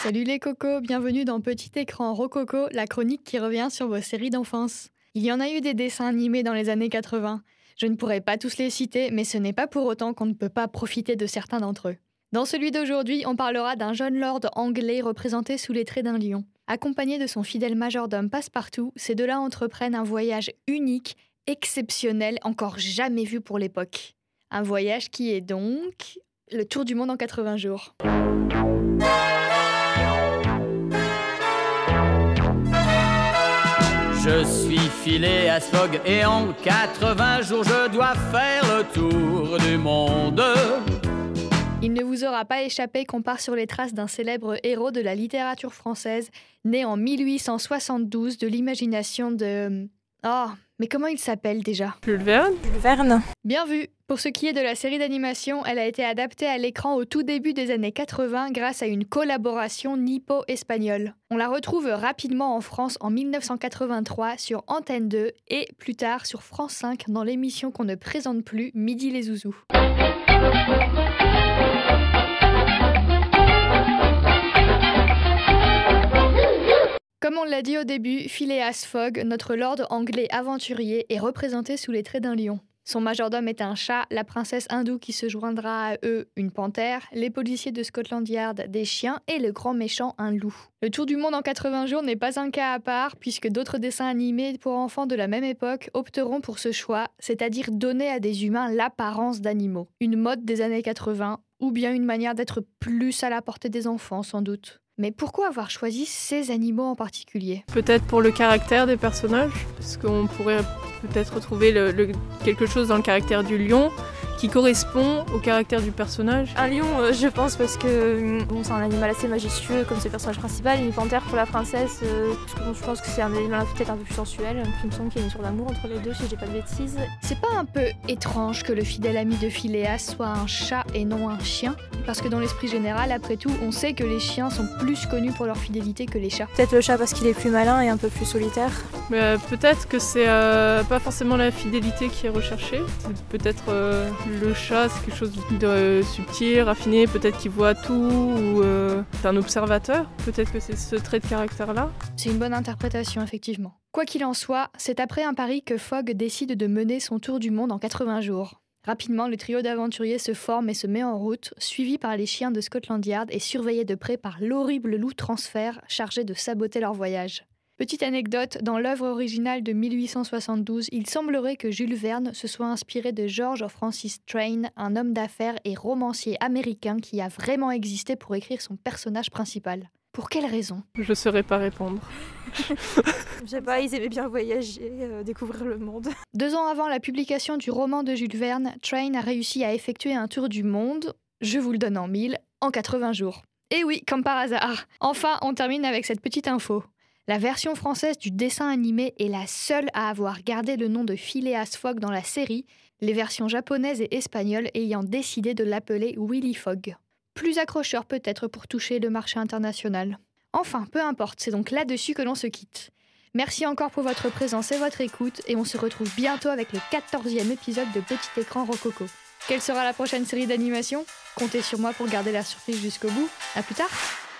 Salut les cocos, bienvenue dans Petit écran Rococo, la chronique qui revient sur vos séries d'enfance. Il y en a eu des dessins animés dans les années 80. Je ne pourrais pas tous les citer, mais ce n'est pas pour autant qu'on ne peut pas profiter de certains d'entre eux. Dans celui d'aujourd'hui, on parlera d'un jeune lord anglais représenté sous les traits d'un lion. Accompagné de son fidèle majordome Passepartout, ces deux-là entreprennent un voyage unique, exceptionnel, encore jamais vu pour l'époque. Un voyage qui est donc le tour du monde en 80 jours. Je suis filé à Sfog et en 80 jours je dois faire le tour du monde. Il ne vous aura pas échappé qu'on part sur les traces d'un célèbre héros de la littérature française, né en 1872 de l'imagination de... Oh, mais comment il s'appelle déjà? Jules Verne Jules Verne. Bien vu Pour ce qui est de la série d'animation, elle a été adaptée à l'écran au tout début des années 80 grâce à une collaboration nippo-espagnole. On la retrouve rapidement en France en 1983 sur Antenne 2 et plus tard sur France 5 dans l'émission qu'on ne présente plus, Midi les Zouzous. Comme on l'a dit au début, Phileas Fogg, notre lord anglais aventurier, est représenté sous les traits d'un lion. Son majordome est un chat, la princesse hindoue qui se joindra à eux, une panthère, les policiers de Scotland Yard, des chiens et le grand méchant, un loup. Le tour du monde en 80 jours n'est pas un cas à part, puisque d'autres dessins animés pour enfants de la même époque opteront pour ce choix, c'est-à-dire donner à des humains l'apparence d'animaux. Une mode des années 80, ou bien une manière d'être plus à la portée des enfants, sans doute. Mais pourquoi avoir choisi ces animaux en particulier? Peut-être pour le caractère des personnages, parce qu'on pourrait peut-être retrouver le, quelque chose dans le caractère du lion qui correspond au caractère du personnage. Un lion, euh, je pense, parce que euh, bon, c'est un animal assez majestueux comme le personnage principal. Une panthère pour la princesse, euh, je pense que c'est un animal peut-être un peu plus sensuel. Il me semble qu'il y a une sur l'amour entre les deux, si je dis pas de bêtises. C'est pas un peu étrange que le fidèle ami de Phileas soit un chat et non un chien? Parce que dans l'esprit général, après tout, on sait que les chiens sont plus connus pour leur fidélité que les chats. Peut-être le chat parce qu'il est plus malin et un peu plus solitaire. Mais peut-être que c'est pas forcément la fidélité qui est recherchée, c'est peut-être le chat, c'est quelque chose de subtil, raffiné, peut-être qu'il voit tout, ou euh, c'est un observateur, peut-être que c'est ce trait de caractère-là. C'est une bonne interprétation, effectivement. Quoi qu'il en soit, c'est après un pari que Fogg décide de mener son tour du monde en 80 jours. Rapidement, le trio d'aventuriers se forme et se met en route, suivi par les chiens de Scotland Yard et surveillé de près par l'horrible loup transfert chargé de saboter leur voyage. Petite anecdote, dans l'œuvre originale de 1872, il semblerait que Jules Verne se soit inspiré de George Francis Train, un homme d'affaires et romancier américain qui a vraiment existé pour écrire son personnage principal. Pour quelle raison? Je ne saurais pas répondre. Je sais pas, ils aimaient bien voyager, euh, découvrir le monde. Deux ans avant la publication du roman de Jules Verne, Train a réussi à effectuer un tour du monde, je vous le donne en mille, en 80 jours. Et oui, comme par hasard. Enfin, on termine avec cette petite info. La version française du dessin animé est la seule à avoir gardé le nom de Phileas Fogg dans la série, les versions japonaises et espagnoles ayant décidé de l'appeler Willy Fogg. Plus accrocheur peut-être pour toucher le marché international. Enfin, peu importe, c'est donc là-dessus que l'on se quitte. Merci encore pour votre présence et votre écoute, et on se retrouve bientôt avec le 14e épisode de Petit Écran Rococo. Quelle sera la prochaine série d'animation? Comptez sur moi pour garder la surprise jusqu'au bout. A plus tard